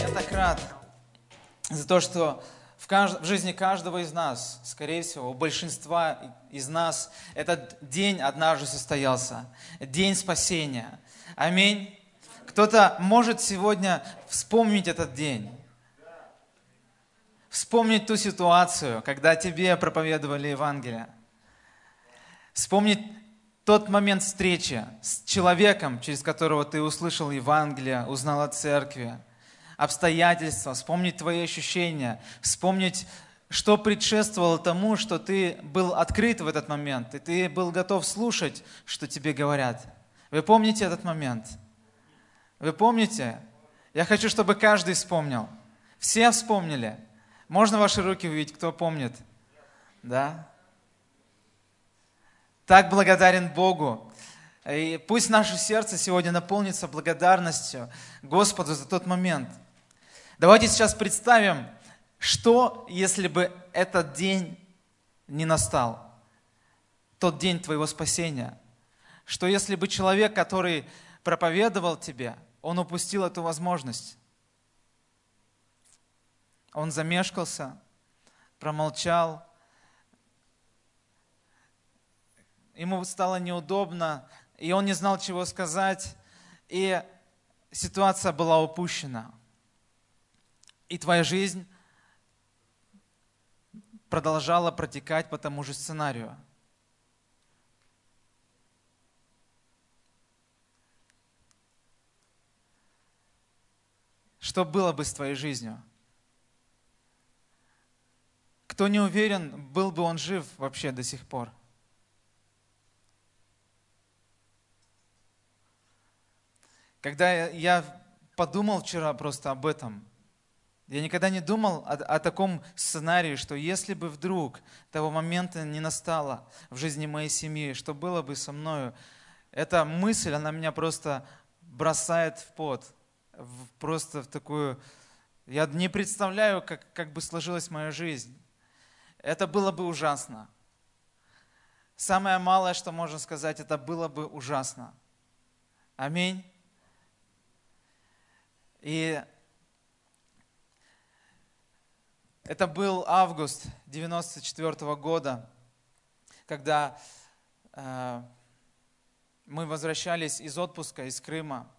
Я так рад за то, что в, кажд- в жизни каждого из нас, скорее всего, у большинства из нас этот день однажды состоялся. День спасения. Аминь. Кто-то может сегодня вспомнить этот день. Вспомнить ту ситуацию, когда тебе проповедовали Евангелие. Вспомнить тот момент встречи с человеком, через которого ты услышал Евангелие, узнал о церкви, обстоятельства, вспомнить твои ощущения, вспомнить, что предшествовало тому, что ты был открыт в этот момент, и ты был готов слушать, что тебе говорят. Вы помните этот момент? Вы помните? Я хочу, чтобы каждый вспомнил. Все вспомнили. Можно ваши руки увидеть, кто помнит? Да? Так благодарен Богу. И пусть наше сердце сегодня наполнится благодарностью Господу за тот момент. Давайте сейчас представим, что, если бы этот день не настал, тот день твоего спасения. Что если бы человек, который проповедовал тебе, он упустил эту возможность. Он замешкался, промолчал, ему стало неудобно, и он не знал, чего сказать, и ситуация была упущена. И твоя жизнь продолжала протекать по тому же сценарию. Что было бы с твоей жизнью? Кто не уверен, был бы он жив вообще до сих пор? Когда я подумал вчера просто об этом, я никогда не думал о, о таком сценарии, что если бы вдруг того момента не настало в жизни моей семьи, что было бы со мною, эта мысль, она меня просто бросает в пот, в, просто в такую... Я не представляю, как, как бы сложилась моя жизнь. Это было бы ужасно. Самое малое, что можно сказать, это было бы ужасно. Аминь. И это был август 94 года, когда э, мы возвращались из отпуска из Крыма.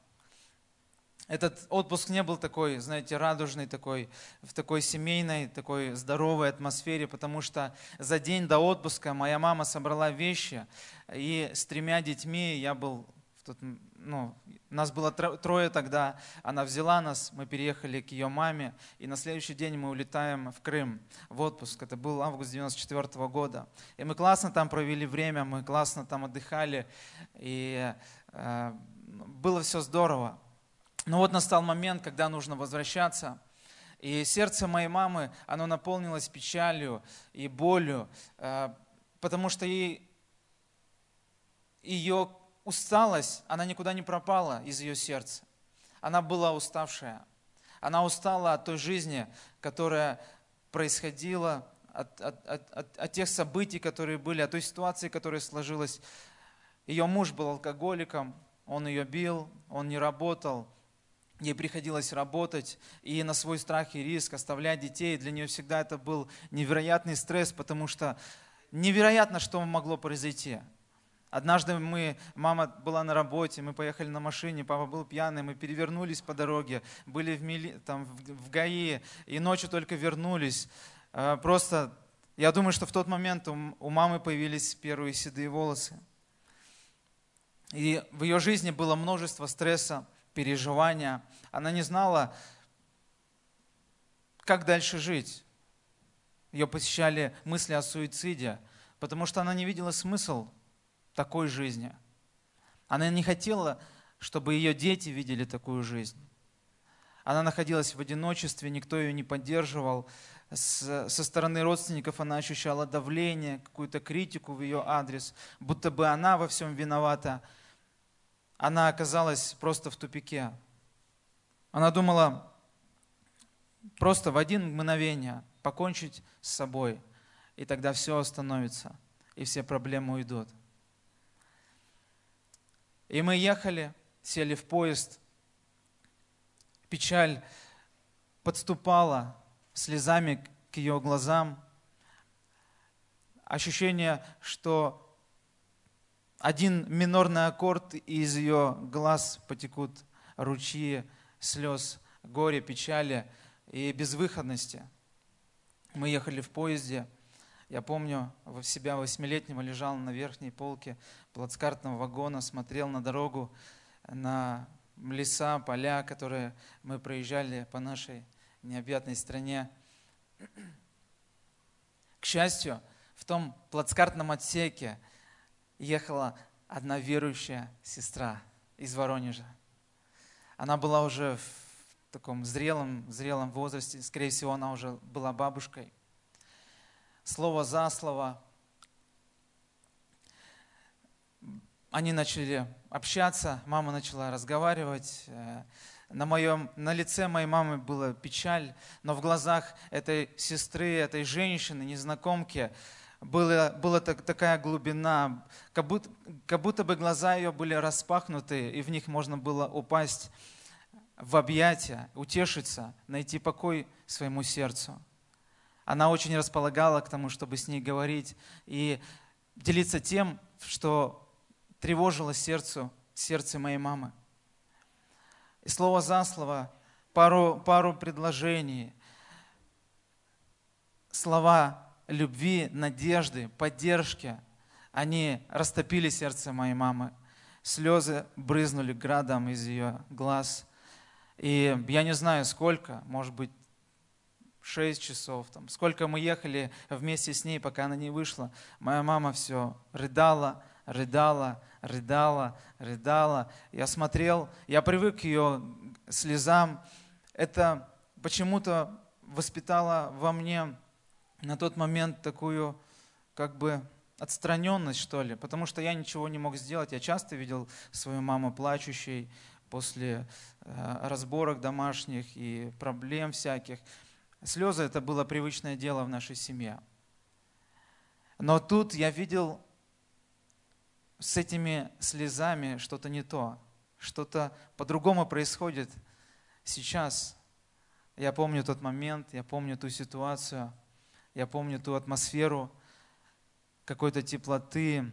Этот отпуск не был такой, знаете, радужный, такой, в такой семейной, такой здоровой атмосфере, потому что за день до отпуска моя мама собрала вещи, и с тремя детьми я был в тот, ну, нас было трое тогда, она взяла нас, мы переехали к ее маме, и на следующий день мы улетаем в Крым в отпуск. Это был август 94 года. И мы классно там провели время, мы классно там отдыхали, и э, было все здорово. Но вот настал момент, когда нужно возвращаться. И сердце моей мамы, оно наполнилось печалью и болью, э, потому что ей, ее усталость, она никуда не пропала из ее сердца. Она была уставшая. Она устала от той жизни, которая происходила, от, от, от, от, от тех событий, которые были, от той ситуации, которая сложилась. Ее муж был алкоголиком, он ее бил, он не работал, ей приходилось работать и на свой страх и риск оставлять детей. Для нее всегда это был невероятный стресс, потому что невероятно, что могло произойти. Однажды мы, мама была на работе, мы поехали на машине, папа был пьяный, мы перевернулись по дороге, были в, мили, там, в, ГАИ, и ночью только вернулись. А, просто, я думаю, что в тот момент у мамы появились первые седые волосы. И в ее жизни было множество стресса, переживания. Она не знала, как дальше жить. Ее посещали мысли о суициде, потому что она не видела смысл такой жизни. Она не хотела, чтобы ее дети видели такую жизнь. Она находилась в одиночестве, никто ее не поддерживал. Со стороны родственников она ощущала давление, какую-то критику в ее адрес, будто бы она во всем виновата. Она оказалась просто в тупике. Она думала, просто в один мгновение покончить с собой, и тогда все остановится, и все проблемы уйдут. И мы ехали, сели в поезд, печаль подступала слезами к ее глазам, ощущение, что один минорный аккорд, и из ее глаз потекут ручьи слез, горя, печали и безвыходности. Мы ехали в поезде. Я помню, в себя восьмилетнего лежал на верхней полке плацкартного вагона, смотрел на дорогу, на леса, поля, которые мы проезжали по нашей необъятной стране. К счастью, в том плацкартном отсеке ехала одна верующая сестра из Воронежа. Она была уже в таком зрелом, зрелом возрасте, скорее всего, она уже была бабушкой. Слово за слово они начали общаться, мама начала разговаривать. Э, на, моем, на лице моей мамы была печаль, но в глазах этой сестры, этой женщины, незнакомки, была, была так, такая глубина, как будто, как будто бы глаза ее были распахнуты, и в них можно было упасть в объятия, утешиться, найти покой своему сердцу. Она очень располагала к тому, чтобы с ней говорить и делиться тем, что тревожило сердцу, сердце моей мамы. И слово за слово, пару, пару предложений, слова любви, надежды, поддержки, они растопили сердце моей мамы. Слезы брызнули градом из ее глаз. И я не знаю сколько, может быть, шесть часов, там, сколько мы ехали вместе с ней, пока она не вышла. Моя мама все рыдала, рыдала, рыдала, рыдала. Я смотрел, я привык к ее слезам. Это почему-то воспитало во мне на тот момент такую как бы отстраненность, что ли, потому что я ничего не мог сделать. Я часто видел свою маму плачущей после э, разборок домашних и проблем всяких. Слезы – это было привычное дело в нашей семье. Но тут я видел с этими слезами что-то не то, что-то по-другому происходит сейчас. Я помню тот момент, я помню ту ситуацию, я помню ту атмосферу какой-то теплоты,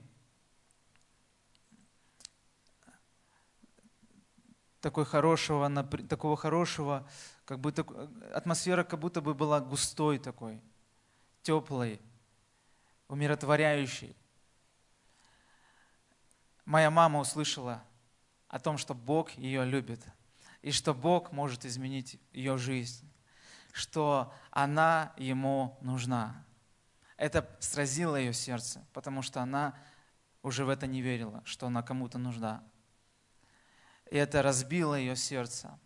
такой хорошего, такого хорошего, как бы атмосфера как будто бы была густой такой, теплой, умиротворяющей. Моя мама услышала о том, что Бог ее любит, и что Бог может изменить ее жизнь, что она ему нужна. Это сразило ее сердце, потому что она уже в это не верила, что она кому-то нужна. И это разбило ее сердце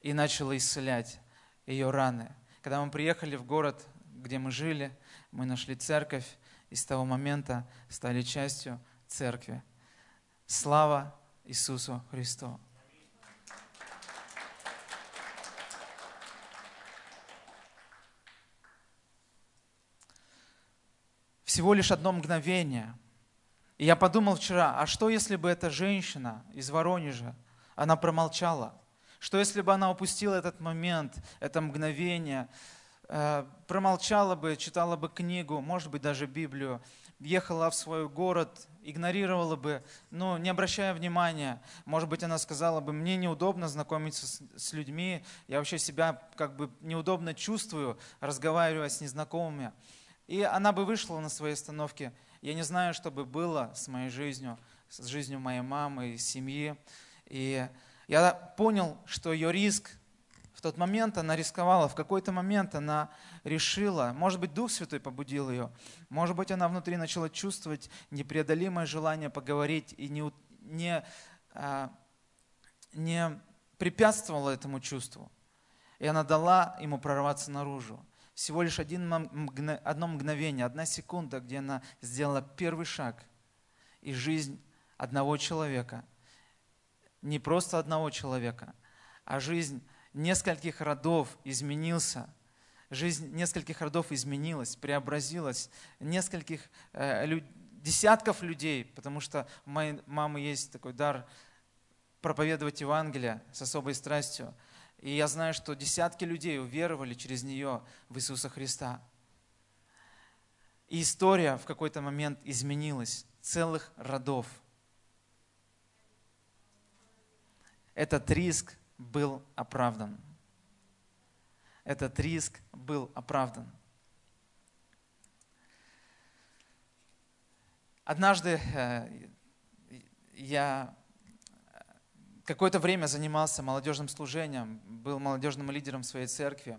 и начало исцелять ее раны. Когда мы приехали в город, где мы жили, мы нашли церковь, и с того момента стали частью церкви. Слава Иисусу Христу! Всего лишь одно мгновение. И я подумал вчера, а что если бы эта женщина из Воронежа, она промолчала? Что если бы она упустила этот момент, это мгновение, э, промолчала бы, читала бы книгу, может быть, даже Библию, ехала в свой город, игнорировала бы, ну, не обращая внимания. Может быть, она сказала бы, мне неудобно знакомиться с, с людьми, я вообще себя как бы неудобно чувствую, разговаривая с незнакомыми. И она бы вышла на своей остановке. Я не знаю, что бы было с моей жизнью, с жизнью моей мамы, семьи. И я понял, что ее риск в тот момент она рисковала, в какой-то момент она решила, может быть, Дух Святой побудил ее, может быть, она внутри начала чувствовать непреодолимое желание поговорить и не, не, а, не препятствовала этому чувству. И она дала ему прорваться наружу. Всего лишь один, одно мгновение, одна секунда, где она сделала первый шаг, и жизнь одного человека, не просто одного человека, а жизнь нескольких родов изменился Жизнь нескольких родов изменилась, преобразилась. Нескольких э, десятков людей, потому что у моей мамы есть такой дар проповедовать Евангелие с особой страстью. И я знаю, что десятки людей уверовали через нее в Иисуса Христа. И история в какой-то момент изменилась, целых родов. Этот риск был оправдан. Этот риск был оправдан. Однажды э, я какое-то время занимался молодежным служением, был молодежным лидером своей церкви.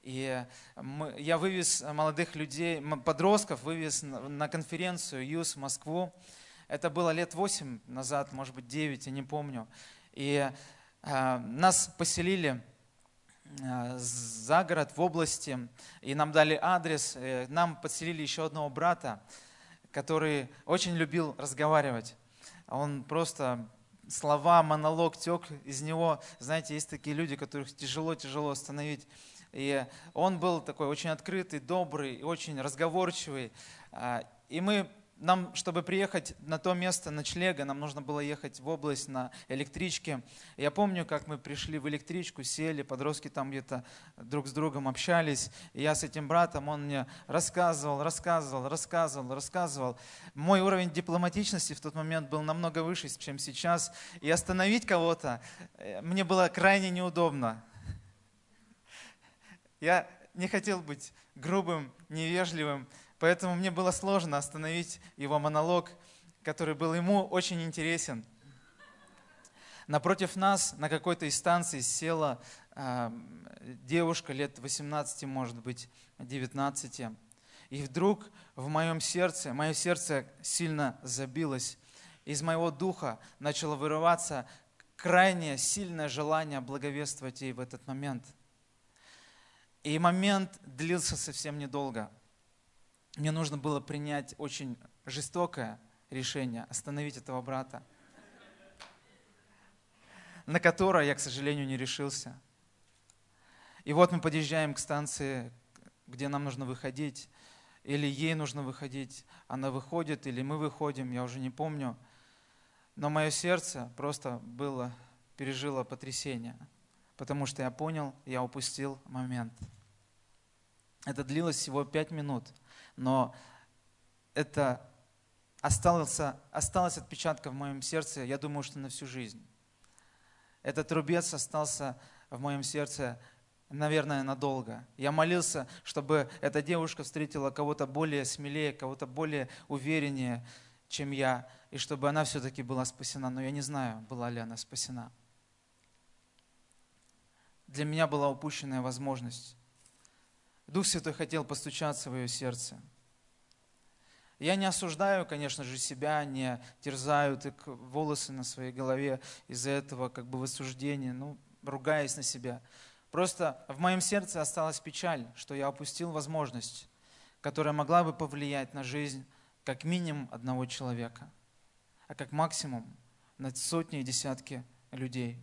И мы, я вывез молодых людей, подростков, вывез на конференцию ЮС в Москву. Это было лет восемь назад, может быть, девять, я не помню. И э, нас поселили э, за город, в области, и нам дали адрес. И нам подселили еще одного брата, который очень любил разговаривать. Он просто слова, монолог тек из него. Знаете, есть такие люди, которых тяжело-тяжело остановить. И он был такой очень открытый, добрый, очень разговорчивый. А, и мы нам, чтобы приехать на то место ночлега, нам нужно было ехать в область на электричке. Я помню, как мы пришли в электричку, сели, подростки там где-то друг с другом общались. И я с этим братом, он мне рассказывал, рассказывал, рассказывал, рассказывал. Мой уровень дипломатичности в тот момент был намного выше, чем сейчас. И остановить кого-то э, мне было крайне неудобно. Я не хотел быть грубым, невежливым, Поэтому мне было сложно остановить его монолог, который был ему очень интересен. Напротив нас на какой-то из станций села э, девушка лет 18, может быть, 19. И вдруг в моем сердце, мое сердце сильно забилось. Из моего духа начало вырываться крайне сильное желание благовествовать ей в этот момент. И момент длился совсем недолго – мне нужно было принять очень жестокое решение, остановить этого брата, на которое я, к сожалению, не решился. И вот мы подъезжаем к станции, где нам нужно выходить, или ей нужно выходить. Она выходит, или мы выходим, я уже не помню. Но мое сердце просто было, пережило потрясение, потому что я понял, я упустил момент. Это длилось всего пять минут – но это осталось, осталось отпечатком в моем сердце, я думаю, что на всю жизнь. Этот рубец остался в моем сердце, наверное, надолго. Я молился, чтобы эта девушка встретила кого-то более смелее, кого-то более увереннее, чем я, и чтобы она все-таки была спасена. Но я не знаю, была ли она спасена. Для меня была упущенная возможность. Дух Святой хотел постучаться в ее сердце. Я не осуждаю, конечно же, себя, не терзаю так волосы на своей голове из-за этого как бы в осуждении, ну, ругаясь на себя. Просто в моем сердце осталась печаль, что я опустил возможность, которая могла бы повлиять на жизнь как минимум одного человека, а как максимум на сотни и десятки людей.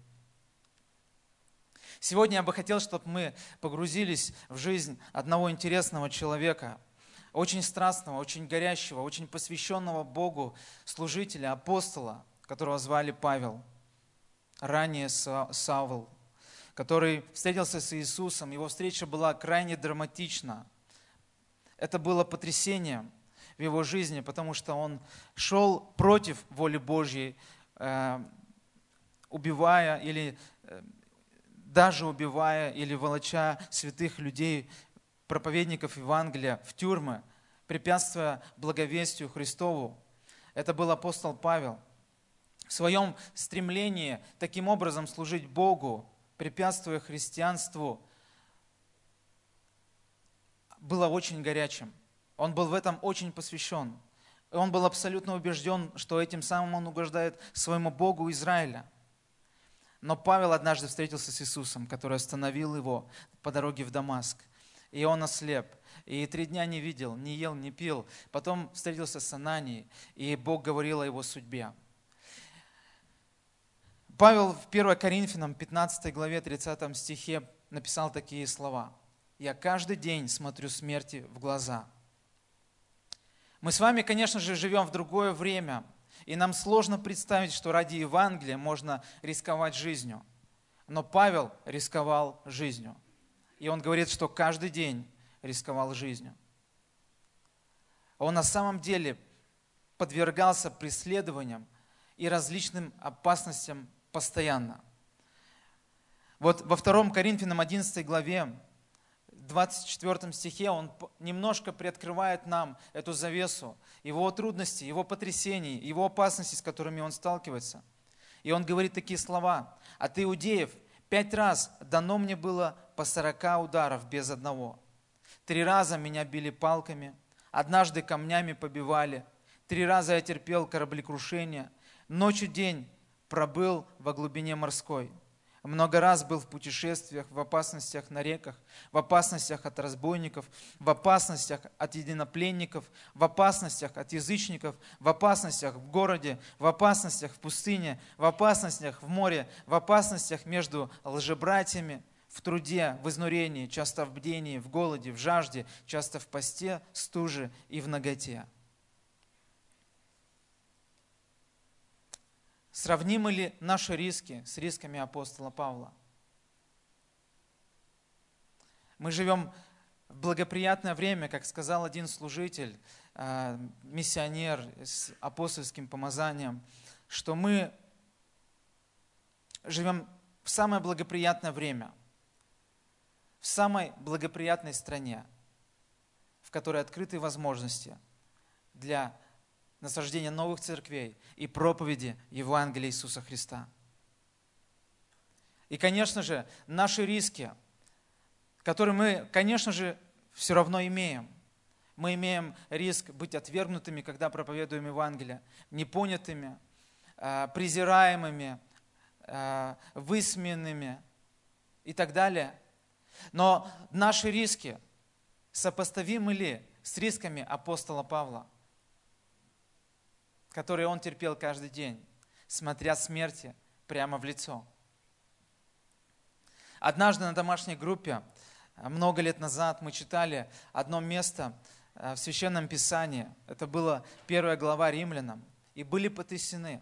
Сегодня я бы хотел, чтобы мы погрузились в жизнь одного интересного человека, очень страстного, очень горящего, очень посвященного Богу служителя, апостола, которого звали Павел, ранее Савл, который встретился с Иисусом. Его встреча была крайне драматична. Это было потрясение в его жизни, потому что он шел против воли Божьей, э, убивая или даже убивая или волоча святых людей, проповедников Евангелия в тюрьмы, препятствуя благовестию Христову. Это был апостол Павел. В своем стремлении таким образом служить Богу, препятствуя христианству, было очень горячим. Он был в этом очень посвящен. Он был абсолютно убежден, что этим самым он угождает своему Богу Израиля – но Павел однажды встретился с Иисусом, который остановил его по дороге в Дамаск. И он ослеп. И три дня не видел, не ел, не пил. Потом встретился с Ананией, и Бог говорил о его судьбе. Павел в 1 Коринфянам 15 главе 30 стихе написал такие слова. я каждый день смотрю смерти в глаза. Мы с вами, конечно же, живем в другое время, и нам сложно представить, что ради Евангелия можно рисковать жизнью. Но Павел рисковал жизнью. И он говорит, что каждый день рисковал жизнью. Он на самом деле подвергался преследованиям и различным опасностям постоянно. Вот во 2 Коринфянам 11 главе, 24 стихе, он немножко приоткрывает нам эту завесу, его трудности, его потрясений, его опасности, с которыми он сталкивается. И он говорит такие слова. «От иудеев пять раз дано мне было по сорока ударов без одного. Три раза меня били палками, однажды камнями побивали, три раза я терпел кораблекрушение, ночь и день пробыл во глубине морской». Много раз был в путешествиях, в опасностях на реках, в опасностях от разбойников, в опасностях от единопленников, в опасностях от язычников, в опасностях в городе, в опасностях в пустыне, в опасностях в море, в опасностях между лжебратьями, в труде, в изнурении, часто в бдении, в голоде, в жажде, часто в посте, стуже и в ноготе. Сравнимы ли наши риски с рисками апостола Павла? Мы живем в благоприятное время, как сказал один служитель, э, миссионер с апостольским помазанием, что мы живем в самое благоприятное время, в самой благоприятной стране, в которой открыты возможности для насаждения новых церквей и проповеди Евангелия Иисуса Христа. И, конечно же, наши риски, которые мы, конечно же, все равно имеем. Мы имеем риск быть отвергнутыми, когда проповедуем Евангелие, непонятыми, а, презираемыми, а, высмеянными и так далее. Но наши риски сопоставимы ли с рисками апостола Павла – которые он терпел каждый день, смотря смерти прямо в лицо. Однажды на домашней группе, э, много лет назад, мы читали одно место э, в Священном Писании. Это была первая глава Римлянам. И были потрясены,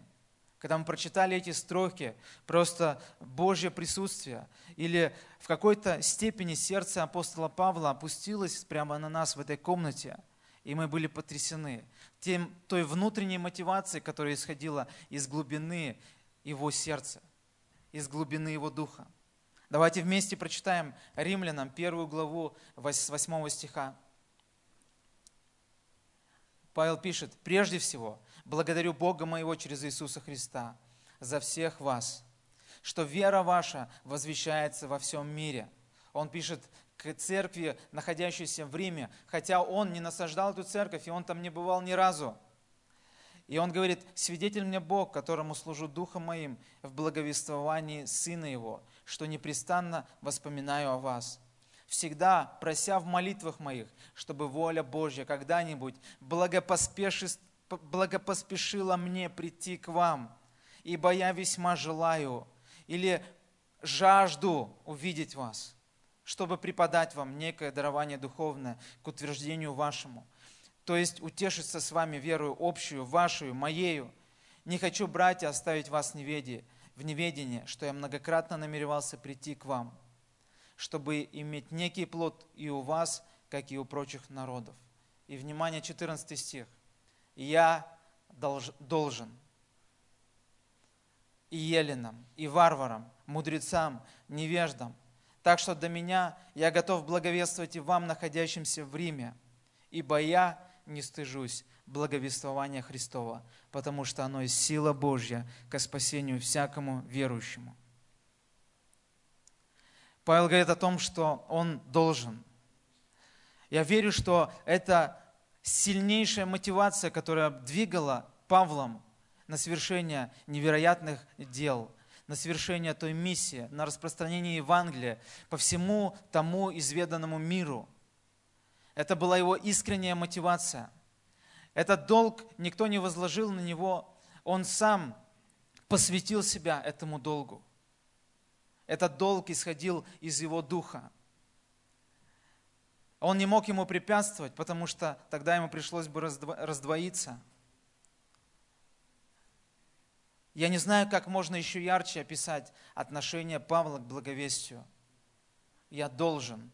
когда мы прочитали эти строки, просто Божье присутствие, или в какой-то степени сердце апостола Павла опустилось прямо на нас в этой комнате, и мы были потрясены тем, той внутренней мотивацией, которая исходила из глубины его сердца, из глубины его духа. Давайте вместе прочитаем Римлянам первую главу с 8 стиха. Павел пишет, «Прежде всего, благодарю Бога моего через Иисуса Христа за всех вас, что вера ваша возвещается во всем мире». Он пишет церкви, находящейся в Риме, хотя он не насаждал эту церковь, и он там не бывал ни разу. И он говорит, свидетель мне Бог, которому служу Духом моим в благовествовании Сына Его, что непрестанно воспоминаю о вас. Всегда прося в молитвах моих, чтобы воля Божья когда-нибудь благопоспешила мне прийти к вам, ибо я весьма желаю или жажду увидеть вас чтобы преподать вам некое дарование духовное к утверждению вашему. То есть утешиться с вами верою общую, вашу, моею. Не хочу, братья, оставить вас в неведении, в неведении, что я многократно намеревался прийти к вам, чтобы иметь некий плод и у вас, как и у прочих народов. И, внимание, 14 стих. «Я должен и еленам, и варварам, мудрецам, невеждам, так что до меня я готов благовествовать и вам, находящимся в Риме, ибо я не стыжусь благовествования Христова, потому что оно есть сила Божья ко спасению всякому верующему. Павел говорит о том, что он должен. Я верю, что это сильнейшая мотивация, которая двигала Павлом на совершение невероятных дел – на совершение той миссии, на распространение Евангелия по всему тому изведанному миру. Это была его искренняя мотивация. Этот долг никто не возложил на него, он сам посвятил себя этому долгу. Этот долг исходил из его духа. Он не мог ему препятствовать, потому что тогда ему пришлось бы раздвоиться. Я не знаю, как можно еще ярче описать отношение Павла к благовестию. Я должен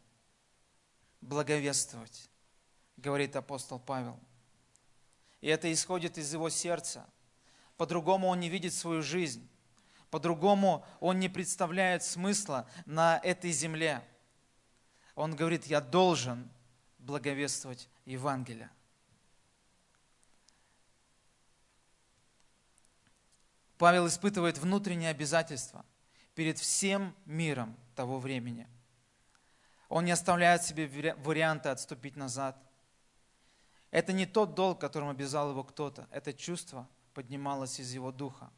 благовествовать, говорит апостол Павел. И это исходит из его сердца. По-другому он не видит свою жизнь. По-другому он не представляет смысла на этой земле. Он говорит, я должен благовествовать Евангелие. Павел испытывает внутреннее обязательство перед всем миром того времени. Он не оставляет себе варианта отступить назад. Это не тот долг, которым обязал его кто-то. Это чувство поднималось из его духа.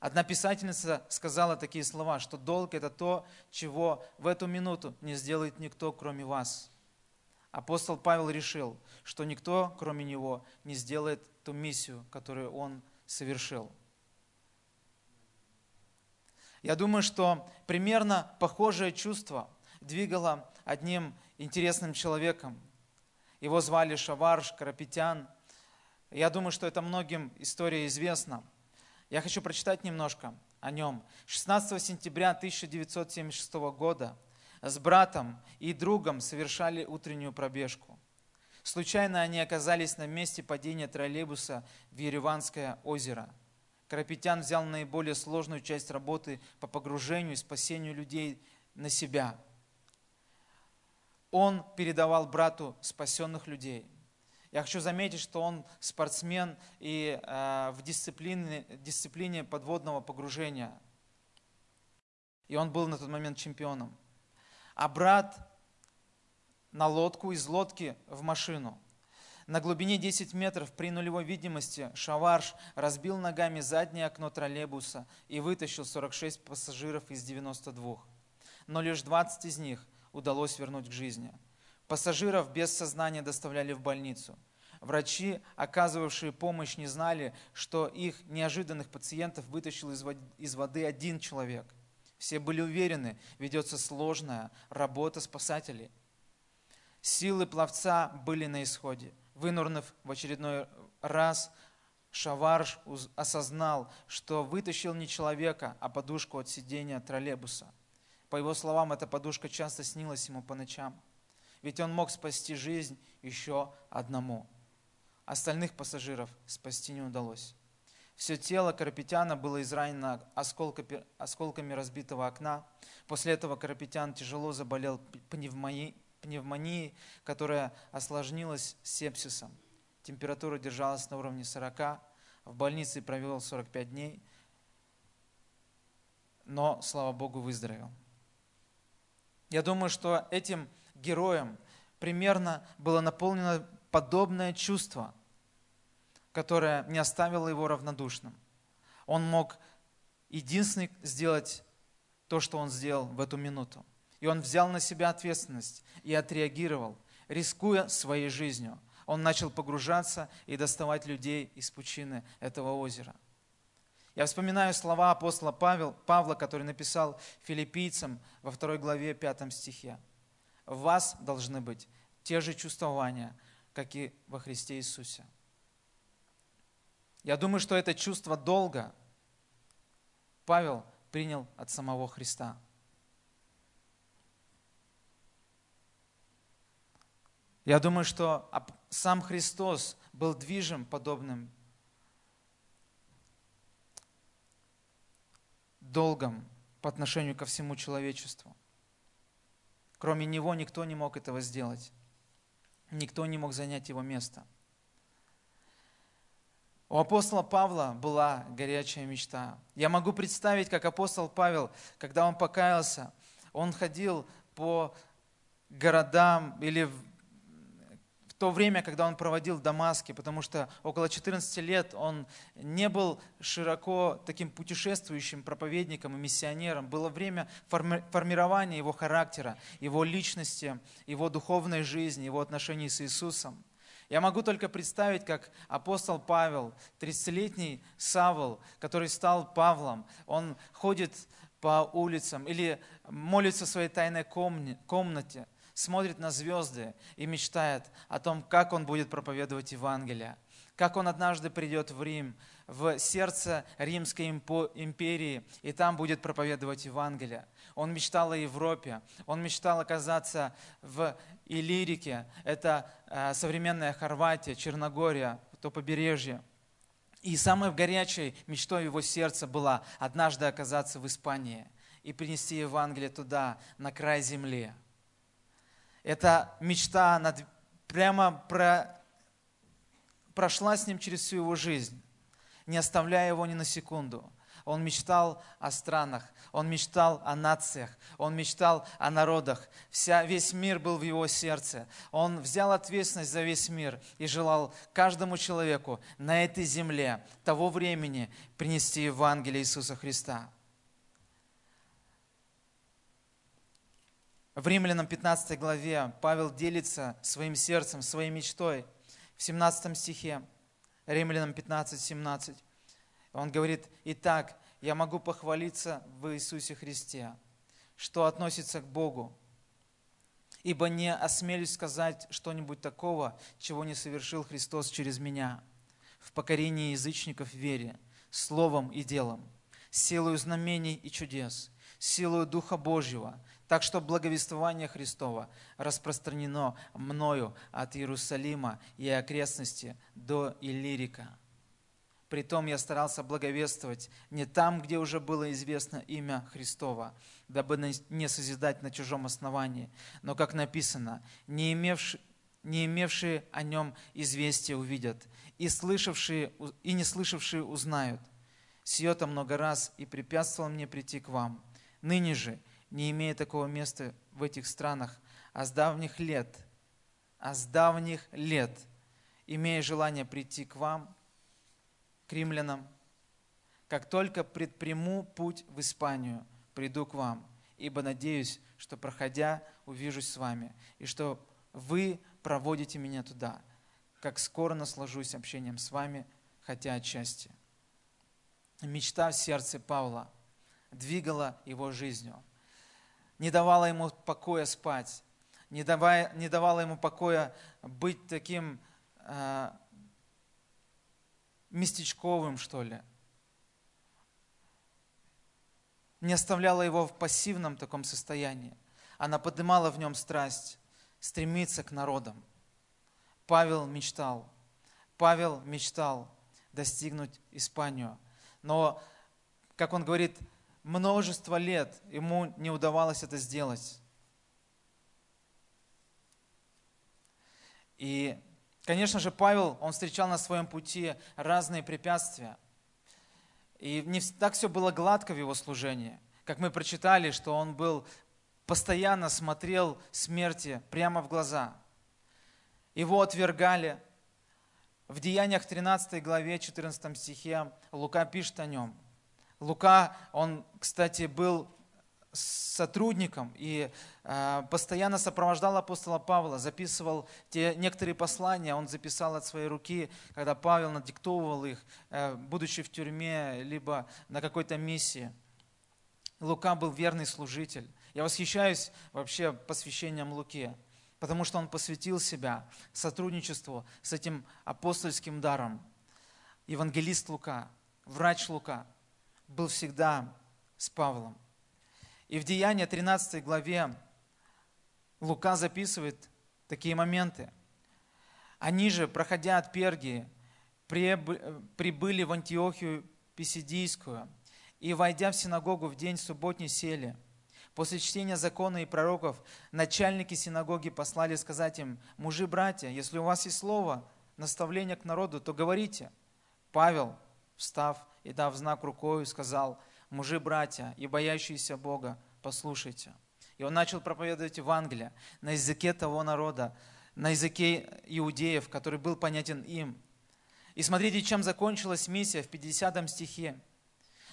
Одна писательница сказала такие слова, что долг – это то, чего в эту минуту не сделает никто, кроме вас. Апостол Павел решил, что никто, кроме него, не сделает ту миссию, которую он совершил. Я думаю, что примерно похожее чувство двигало одним интересным человеком. Его звали Шаварш Карапетян. Я думаю, что это многим история известна – я хочу прочитать немножко о нем. 16 сентября 1976 года с братом и другом совершали утреннюю пробежку. Случайно они оказались на месте падения троллейбуса в Ереванское озеро. Карапетян взял наиболее сложную часть работы по погружению и спасению людей на себя. Он передавал брату спасенных людей. Я хочу заметить, что он спортсмен и э, в дисциплине, дисциплине подводного погружения. И он был на тот момент чемпионом. А брат на лодку, из лодки в машину. На глубине 10 метров при нулевой видимости Шаварш разбил ногами заднее окно троллейбуса и вытащил 46 пассажиров из 92. Но лишь 20 из них удалось вернуть к жизни – Пассажиров без сознания доставляли в больницу. Врачи, оказывавшие помощь, не знали, что их неожиданных пациентов вытащил из воды один человек. Все были уверены, ведется сложная работа спасателей. Силы пловца были на исходе. Вынурнув в очередной раз, Шаварш осознал, что вытащил не человека, а подушку от сидения троллейбуса. По его словам, эта подушка часто снилась ему по ночам – ведь он мог спасти жизнь еще одному. Остальных пассажиров спасти не удалось. Все тело Карапетяна было изранено осколками, осколками разбитого окна. После этого Карапетян тяжело заболел пневмонией, пневмонией, которая осложнилась сепсисом. Температура держалась на уровне 40. В больнице провел 45 дней, но, слава Богу, выздоровел. Я думаю, что этим героем примерно было наполнено подобное чувство, которое не оставило его равнодушным. Он мог единственный сделать то, что он сделал в эту минуту. И он взял на себя ответственность и отреагировал, рискуя своей жизнью. Он начал погружаться и доставать людей из пучины этого озера. Я вспоминаю слова апостола Павел, Павла, который написал филиппийцам во второй главе, пятом стихе в вас должны быть те же чувствования, как и во Христе Иисусе. Я думаю, что это чувство долга Павел принял от самого Христа. Я думаю, что сам Христос был движим подобным долгом по отношению ко всему человечеству. Кроме него никто не мог этого сделать. Никто не мог занять его место. У апостола Павла была горячая мечта. Я могу представить, как апостол Павел, когда он покаялся, он ходил по городам или то время, когда он проводил в Дамаске, потому что около 14 лет он не был широко таким путешествующим проповедником и миссионером. Было время формирования его характера, его личности, его духовной жизни, его отношений с Иисусом. Я могу только представить, как апостол Павел, 30-летний Савл, который стал Павлом, он ходит по улицам или молится в своей тайной комнате, смотрит на звезды и мечтает о том, как он будет проповедовать Евангелие, как он однажды придет в Рим, в сердце Римской империи, и там будет проповедовать Евангелие. Он мечтал о Европе, он мечтал оказаться в Иллирике, это э, современная Хорватия, Черногория, то побережье. И самой горячей мечтой его сердца была однажды оказаться в Испании и принести Евангелие туда, на край земли. Эта мечта она прямо про, прошла с ним через всю его жизнь, не оставляя его ни на секунду. Он мечтал о странах, он мечтал о нациях, он мечтал о народах. Вся, весь мир был в его сердце. Он взял ответственность за весь мир и желал каждому человеку на этой земле того времени принести Евангелие Иисуса Христа. В Римлянам 15 главе Павел делится своим сердцем, своей мечтой. В 17 стихе, Римлянам 15, 17, он говорит, «Итак, я могу похвалиться в Иисусе Христе, что относится к Богу, ибо не осмелюсь сказать что-нибудь такого, чего не совершил Христос через меня, в покорении язычников в вере, словом и делом, силою знамений и чудес, силою Духа Божьего, так что благовествование Христова распространено мною от Иерусалима и окрестности до Иллирика. Притом я старался благовествовать не там, где уже было известно имя Христова, дабы не созидать на чужом основании, но, как написано, не имевшие, не имевшие о нем известия увидят, и, слышавшие, и не слышавшие узнают. Сие-то много раз и препятствовало мне прийти к вам. Ныне же, не имея такого места в этих странах, а с давних лет, а с давних лет, имея желание прийти к вам, к римлянам, как только предприму путь в Испанию, приду к вам, ибо надеюсь, что, проходя, увижусь с вами, и что вы проводите меня туда, как скоро наслажусь общением с вами, хотя отчасти. Мечта в сердце Павла двигала его жизнью – не давала ему покоя спать, не, давая, не давала ему покоя быть таким э, местечковым, что ли. Не оставляла его в пассивном таком состоянии. Она поднимала в нем страсть, стремиться к народам. Павел мечтал, Павел мечтал достигнуть Испанию. Но, как он говорит, множество лет ему не удавалось это сделать. И, конечно же, Павел, он встречал на своем пути разные препятствия. И не так все было гладко в его служении. Как мы прочитали, что он был постоянно смотрел смерти прямо в глаза. Его отвергали. В Деяниях 13 главе 14 стихе Лука пишет о нем – Лука, он, кстати, был сотрудником и э, постоянно сопровождал апостола Павла, записывал те некоторые послания, он записал от своей руки, когда Павел надиктовывал их, э, будучи в тюрьме, либо на какой-то миссии. Лука был верный служитель. Я восхищаюсь вообще посвящением Луки, потому что он посвятил себя сотрудничеству с этим апостольским даром. Евангелист Лука, врач Лука – был всегда с Павлом. И в Деянии 13 главе Лука записывает такие моменты. Они же, проходя от Пергии, прибыли в Антиохию Писидийскую и, войдя в синагогу в день субботний, сели. После чтения закона и пророков начальники синагоги послали сказать им, «Мужи, братья, если у вас есть слово, наставление к народу, то говорите». Павел, встав, и, дав знак рукою, сказал, «Мужи, братья и боящиеся Бога, послушайте». И он начал проповедовать Евангелие на языке того народа, на языке иудеев, который был понятен им. И смотрите, чем закончилась миссия в 50 стихе.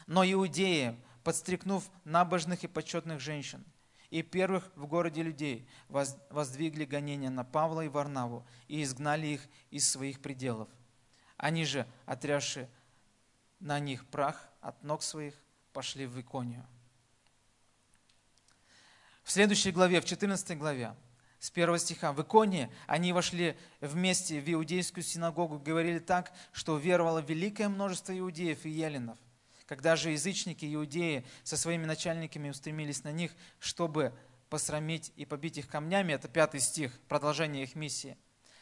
«Но иудеи, подстрекнув набожных и почетных женщин, и первых в городе людей воздвигли гонения на Павла и Варнаву и изгнали их из своих пределов. Они же, отрясшие на них прах от ног своих, пошли в Иконию. В следующей главе, в 14 главе, с первого стиха. В Иконе они вошли вместе в иудейскую синагогу, говорили так, что веровало великое множество иудеев и еленов. Когда же язычники иудеи со своими начальниками устремились на них, чтобы посрамить и побить их камнями, это пятый стих, продолжение их миссии,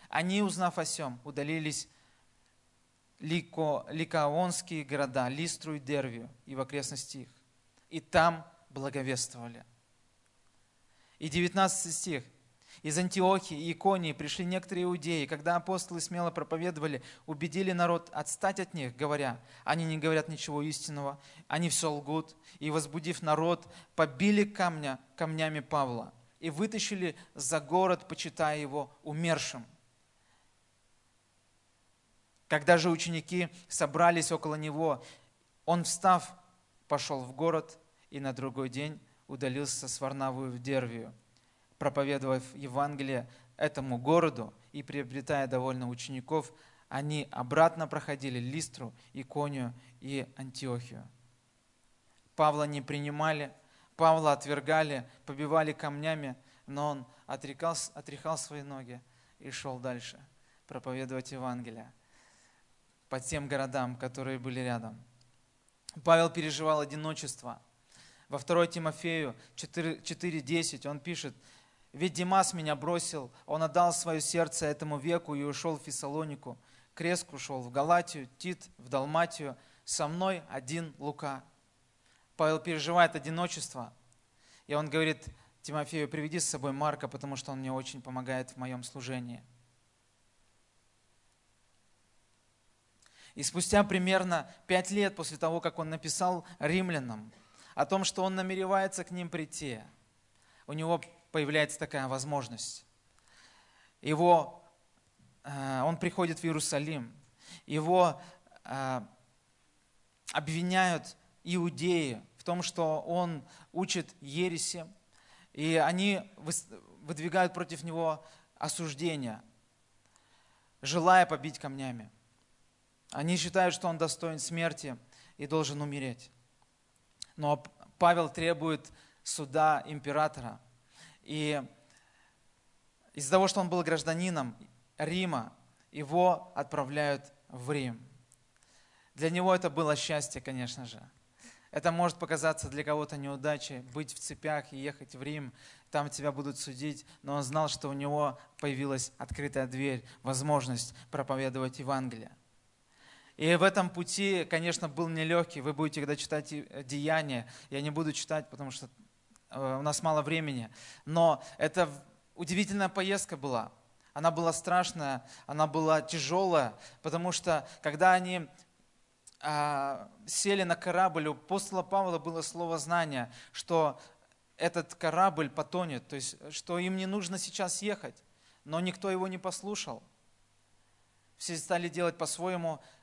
они, узнав о сем, удалились Лико, ликаонские города, Листру и Дервию и в окрестности их, и там благовествовали. И 19 стих – из Антиохии и Иконии пришли некоторые иудеи, когда апостолы смело проповедовали, убедили народ отстать от них, говоря, они не говорят ничего истинного, они все лгут. И, возбудив народ, побили камня, камнями Павла и вытащили за город, почитая его умершим. Когда же ученики собрались около него, он, встав, пошел в город и на другой день удалился с Варнавую в Дервию проповедовав Евангелие этому городу и приобретая довольно учеников, они обратно проходили Листру, Иконию и Антиохию. Павла не принимали, Павла отвергали, побивали камнями, но он отрекал, отряхал свои ноги и шел дальше проповедовать Евангелие по тем городам, которые были рядом. Павел переживал одиночество. Во 2 Тимофею 4.10 он пишет, ведь Димас меня бросил, он отдал свое сердце этому веку и ушел в Фессалонику. Креск ушел в Галатию, Тит в Далматию, со мной один Лука. Павел переживает одиночество, и он говорит Тимофею, приведи с собой Марка, потому что он мне очень помогает в моем служении. И спустя примерно пять лет после того, как он написал римлянам о том, что он намеревается к ним прийти, у него появляется такая возможность. Его, э, он приходит в Иерусалим, его э, обвиняют иудеи в том, что он учит ереси, и они выдвигают против него осуждение, желая побить камнями. Они считают, что он достоин смерти и должен умереть. Но Павел требует суда императора – и из-за того, что он был гражданином Рима, его отправляют в Рим. Для него это было счастье, конечно же. Это может показаться для кого-то неудачей, быть в цепях и ехать в Рим, там тебя будут судить, но он знал, что у него появилась открытая дверь, возможность проповедовать Евангелие. И в этом пути, конечно, был нелегкий. Вы будете, когда читать Деяния, я не буду читать, потому что Э, у нас мало времени, но это удивительная поездка была. Она была страшная, она была тяжелая, потому что когда они а, сели на корабль, у апостола Павла было слово знания, что этот корабль потонет, то есть что им не нужно сейчас ехать, но никто его не послушал. Все стали делать по-своему, э,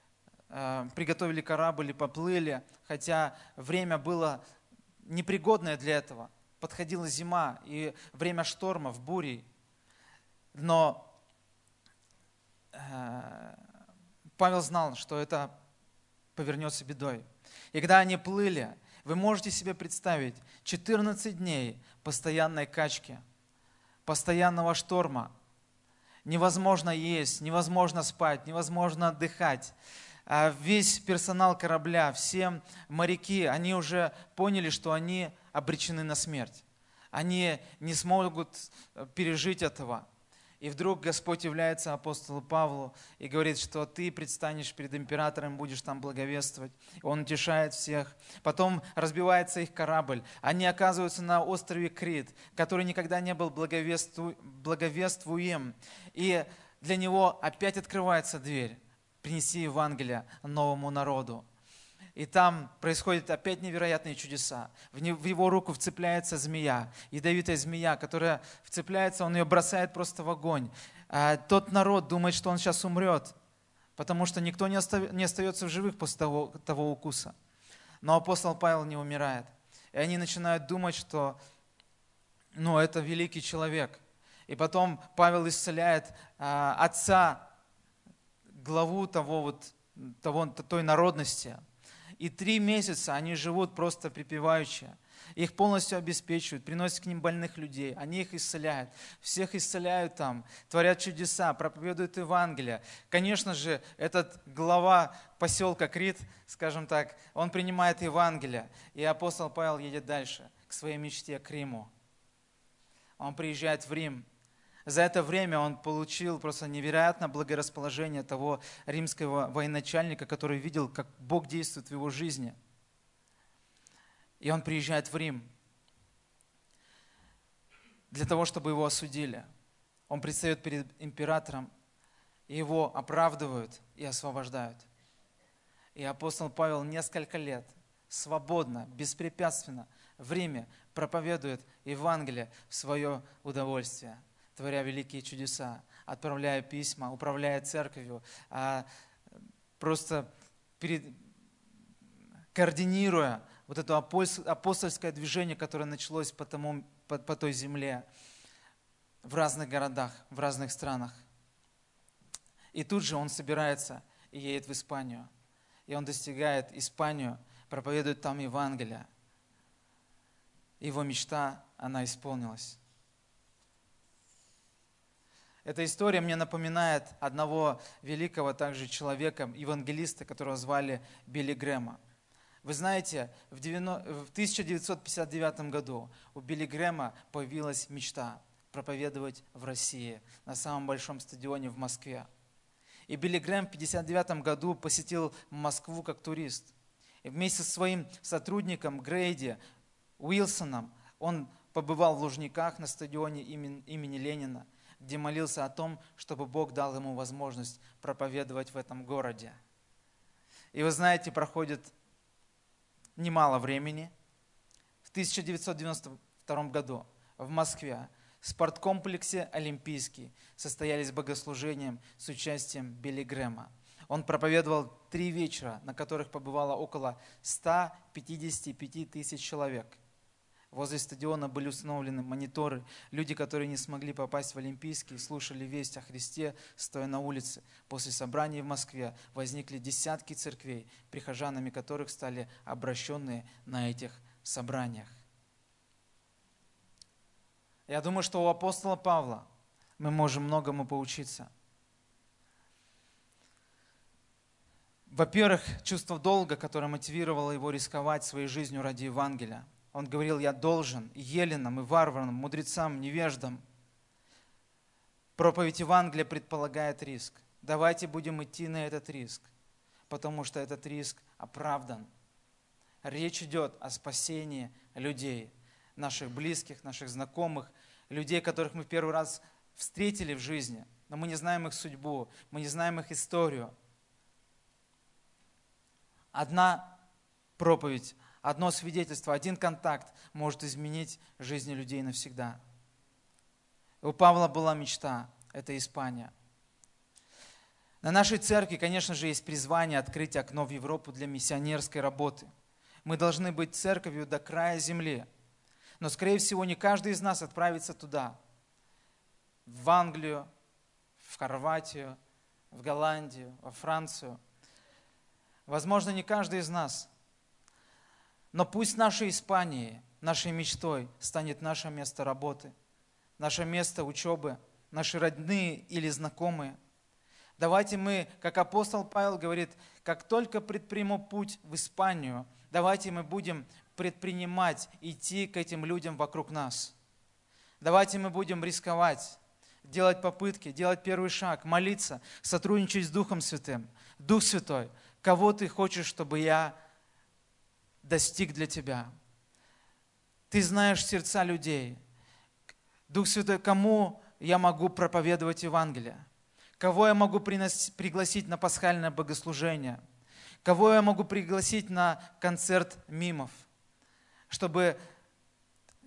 приготовили корабль и поплыли, хотя время было непригодное для этого подходила зима и время штормов, бурей. Но э, Павел знал, что это повернется бедой. И когда они плыли, вы можете себе представить 14 дней постоянной качки, постоянного шторма. Невозможно есть, невозможно спать, невозможно отдыхать. А весь персонал корабля, все моряки, они уже поняли, что они обречены на смерть. Они не смогут э, пережить этого. И вдруг Господь является апостолу Павлу и говорит, что ты предстанешь перед императором, будешь там благовествовать. Он утешает всех. Потом разбивается их корабль. Они оказываются на острове Крит, который никогда не был благовеству... благовествуем. И для него опять открывается дверь. Принеси Евангелие новому народу. И там происходят опять невероятные чудеса. В его руку вцепляется змея, ядовитая змея, которая вцепляется, он ее бросает просто в огонь. А тот народ думает, что он сейчас умрет, потому что никто не, остается в живых после того, того укуса. Но апостол Павел не умирает. И они начинают думать, что ну, это великий человек. И потом Павел исцеляет а, отца, главу того, вот, того, той народности, и три месяца они живут просто припеваючи. их полностью обеспечивают, приносят к ним больных людей, они их исцеляют, всех исцеляют там, творят чудеса, проповедуют Евангелие. Конечно же, этот глава поселка Крит, скажем так, он принимает Евангелие, и апостол Павел едет дальше, к своей мечте, к Риму. Он приезжает в Рим, за это время он получил просто невероятное благорасположение того римского военачальника, который видел, как Бог действует в его жизни. И он приезжает в Рим для того, чтобы его осудили. Он предстает перед императором, и его оправдывают и освобождают. И апостол Павел несколько лет свободно, беспрепятственно в Риме проповедует Евангелие в свое удовольствие – творя великие чудеса, отправляя письма, управляя церковью, а, просто перед, координируя вот это апостольское движение, которое началось по, тому, по, по той земле в разных городах, в разных странах. И тут же он собирается и едет в Испанию. И он достигает Испанию, проповедует там Евангелие. Его мечта, она исполнилась. Эта история мне напоминает одного великого также человека, евангелиста, которого звали Билли Грэма. Вы знаете, в 1959 году у Билли Грэма появилась мечта проповедовать в России на самом большом стадионе в Москве. И Билли Грэм в 1959 году посетил Москву как турист. И вместе со своим сотрудником Грейди Уилсоном он побывал в Лужниках на стадионе имени Ленина – где молился о том, чтобы Бог дал ему возможность проповедовать в этом городе. И вы знаете, проходит немало времени. В 1992 году в Москве в спорткомплексе «Олимпийский» состоялись богослужения с участием Билли Грэма. Он проповедовал три вечера, на которых побывало около 155 тысяч человек – Возле стадиона были установлены мониторы. Люди, которые не смогли попасть в Олимпийский, слушали весть о Христе, стоя на улице. После собрания в Москве возникли десятки церквей, прихожанами которых стали обращенные на этих собраниях. Я думаю, что у апостола Павла мы можем многому поучиться. Во-первых, чувство долга, которое мотивировало его рисковать своей жизнью ради Евангелия – он говорил, я должен еленам, и варварам, мудрецам, невеждам. Проповедь Евангелия предполагает риск. Давайте будем идти на этот риск, потому что этот риск оправдан. Речь идет о спасении людей, наших близких, наших знакомых, людей, которых мы в первый раз встретили в жизни, но мы не знаем их судьбу, мы не знаем их историю. Одна проповедь Одно свидетельство, один контакт может изменить жизни людей навсегда. У Павла была мечта – это Испания. На нашей церкви, конечно же, есть призвание открыть окно в Европу для миссионерской работы. Мы должны быть церковью до края земли. Но, скорее всего, не каждый из нас отправится туда. В Англию, в Хорватию, в Голландию, во Францию. Возможно, не каждый из нас – но пусть нашей Испании, нашей мечтой станет наше место работы, наше место учебы, наши родные или знакомые. Давайте мы, как апостол Павел говорит, как только предприму путь в Испанию, давайте мы будем предпринимать, идти к этим людям вокруг нас. Давайте мы будем рисковать, делать попытки, делать первый шаг, молиться, сотрудничать с Духом Святым. Дух Святой, кого ты хочешь, чтобы я достиг для тебя. Ты знаешь сердца людей. Дух Святой, кому я могу проповедовать Евангелие? Кого я могу приносить, пригласить на пасхальное богослужение? Кого я могу пригласить на концерт мимов? Чтобы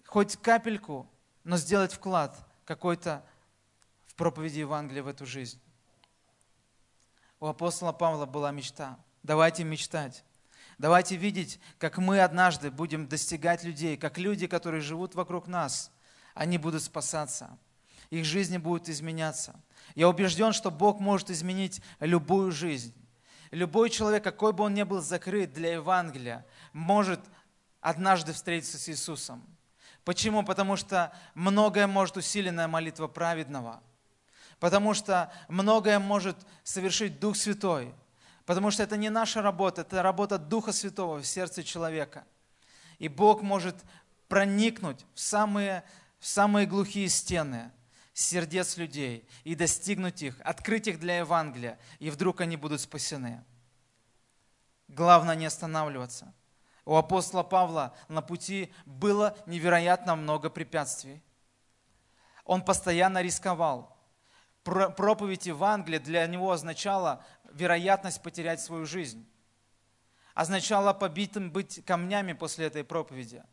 хоть капельку, но сделать вклад какой-то в проповеди Евангелия в эту жизнь. У апостола Павла была мечта. Давайте мечтать. Давайте видеть, как мы однажды будем достигать людей, как люди, которые живут вокруг нас, они будут спасаться, их жизни будут изменяться. Я убежден, что Бог может изменить любую жизнь. Любой человек, какой бы он ни был закрыт для Евангелия, может однажды встретиться с Иисусом. Почему? Потому что многое может усиленная молитва праведного. Потому что многое может совершить Дух Святой. Потому что это не наша работа, это работа Духа Святого в сердце человека. И Бог может проникнуть в самые, в самые глухие стены сердец людей и достигнуть их, открыть их для Евангелия, и вдруг они будут спасены. Главное не останавливаться. У апостола Павла на пути было невероятно много препятствий. Он постоянно рисковал. Проповедь Евангелия для него означала вероятность потерять свою жизнь. Означало побитым быть камнями после этой проповеди.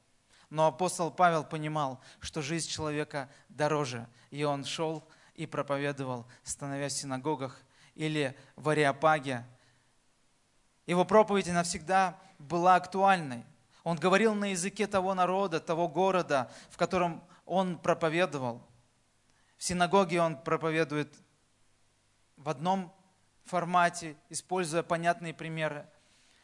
Но апостол Павел понимал, что жизнь человека дороже, и он шел и проповедовал, становясь в синагогах или в Ариапаге, его проповедь навсегда была актуальной. Он говорил на языке того народа, того города, в котором он проповедовал. В синагоге он проповедует в одном формате, используя понятные примеры.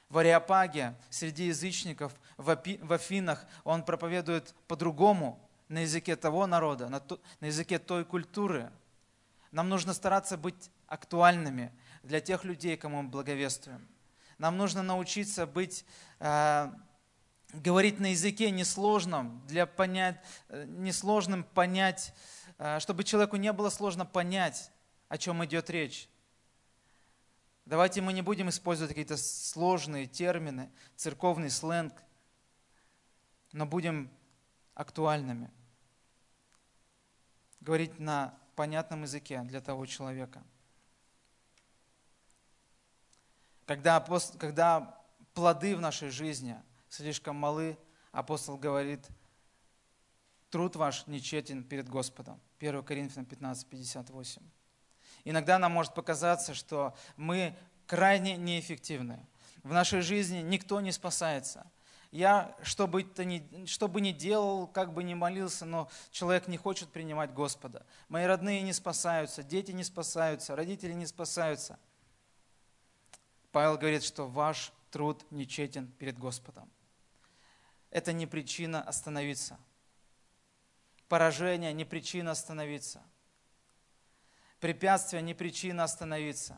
В Ариапаге, среди язычников, в Афинах он проповедует по-другому, на языке того народа, на, то, на языке той культуры. Нам нужно стараться быть актуальными для тех людей, кому мы благовествуем. Нам нужно научиться быть, э, говорить на языке несложном, для понять, э, несложным понять, э, чтобы человеку не было сложно понять, о чем идет речь. Давайте мы не будем использовать какие-то сложные термины, церковный сленг, но будем актуальными. Говорить на понятном языке для того человека – Когда, апостол, когда плоды в нашей жизни слишком малы, апостол говорит, труд ваш нечетен перед Господом. 1 Коринфянам 15, 58. Иногда нам может показаться, что мы крайне неэффективны. В нашей жизни никто не спасается. Я, что бы, то ни, что бы ни делал, как бы ни молился, но человек не хочет принимать Господа. Мои родные не спасаются, дети не спасаются, родители не спасаются – Павел говорит, что ваш труд нечетен перед Господом. Это не причина остановиться. Поражение не причина остановиться. Препятствие не причина остановиться.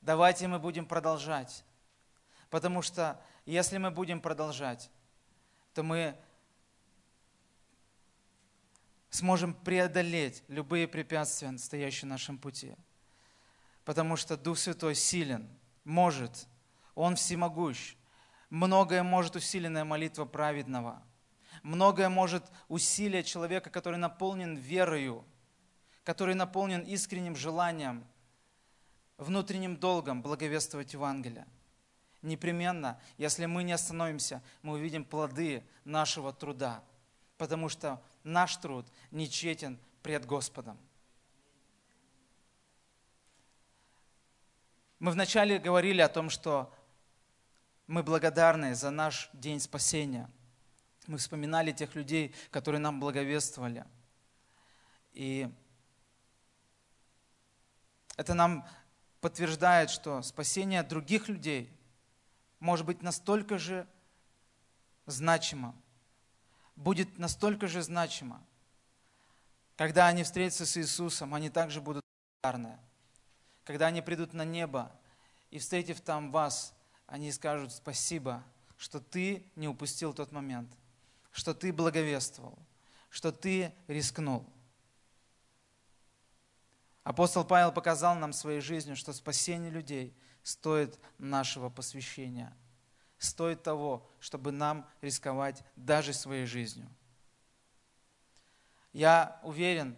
Давайте мы будем продолжать. Потому что если мы будем продолжать, то мы сможем преодолеть любые препятствия, стоящие на нашем пути. Потому что Дух Святой силен – может, Он всемогущ. Многое может усиленная молитва праведного. Многое может усилие человека, который наполнен верою, который наполнен искренним желанием, внутренним долгом благовествовать Евангелие. Непременно, если мы не остановимся, мы увидим плоды нашего труда, потому что наш труд нечетен пред Господом. Мы вначале говорили о том, что мы благодарны за наш день спасения. Мы вспоминали тех людей, которые нам благовествовали. И это нам подтверждает, что спасение других людей может быть настолько же значимо, будет настолько же значимо. Когда они встретятся с Иисусом, они также будут благодарны когда они придут на небо и, встретив там вас, они скажут спасибо, что ты не упустил тот момент, что ты благовествовал, что ты рискнул. Апостол Павел показал нам своей жизнью, что спасение людей стоит нашего посвящения, стоит того, чтобы нам рисковать даже своей жизнью. Я уверен,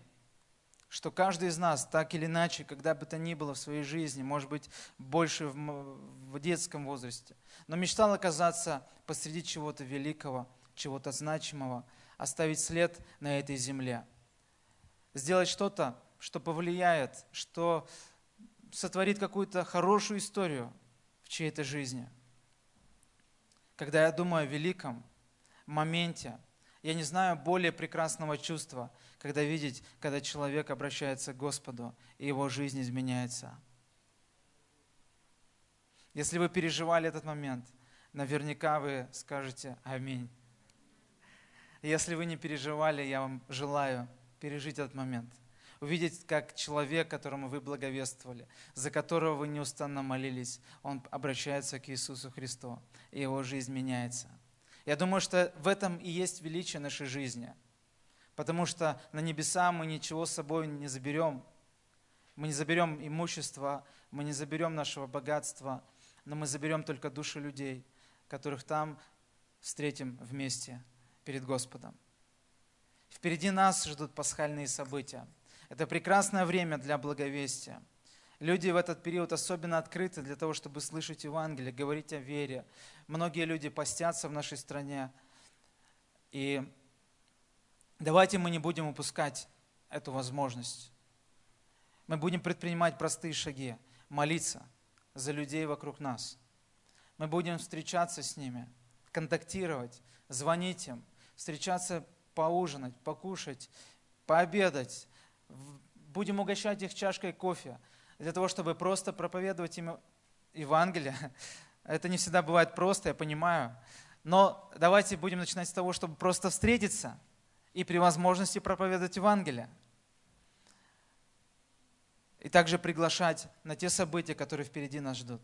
что каждый из нас, так или иначе, когда бы то ни было в своей жизни, может быть, больше в, детском возрасте, но мечтал оказаться посреди чего-то великого, чего-то значимого, оставить след на этой земле, сделать что-то, что повлияет, что сотворит какую-то хорошую историю в чьей-то жизни. Когда я думаю о великом моменте, я не знаю более прекрасного чувства, когда видеть, когда человек обращается к Господу, и его жизнь изменяется. Если вы переживали этот момент, наверняка вы скажете «Аминь». Если вы не переживали, я вам желаю пережить этот момент. Увидеть, как человек, которому вы благовествовали, за которого вы неустанно молились, он обращается к Иисусу Христу, и его жизнь меняется. Я думаю, что в этом и есть величие нашей жизни. Потому что на небеса мы ничего с собой не заберем. Мы не заберем имущество, мы не заберем нашего богатства, но мы заберем только души людей, которых там встретим вместе перед Господом. Впереди нас ждут пасхальные события. Это прекрасное время для благовестия. Люди в этот период особенно открыты для того, чтобы слышать Евангелие, говорить о вере. Многие люди постятся в нашей стране. И давайте мы не будем упускать эту возможность. Мы будем предпринимать простые шаги, молиться за людей вокруг нас. Мы будем встречаться с ними, контактировать, звонить им, встречаться поужинать, покушать, пообедать. Будем угощать их чашкой кофе, для того, чтобы просто проповедовать им Евангелие. Это не всегда бывает просто, я понимаю. Но давайте будем начинать с того, чтобы просто встретиться и при возможности проповедовать Евангелие. И также приглашать на те события, которые впереди нас ждут.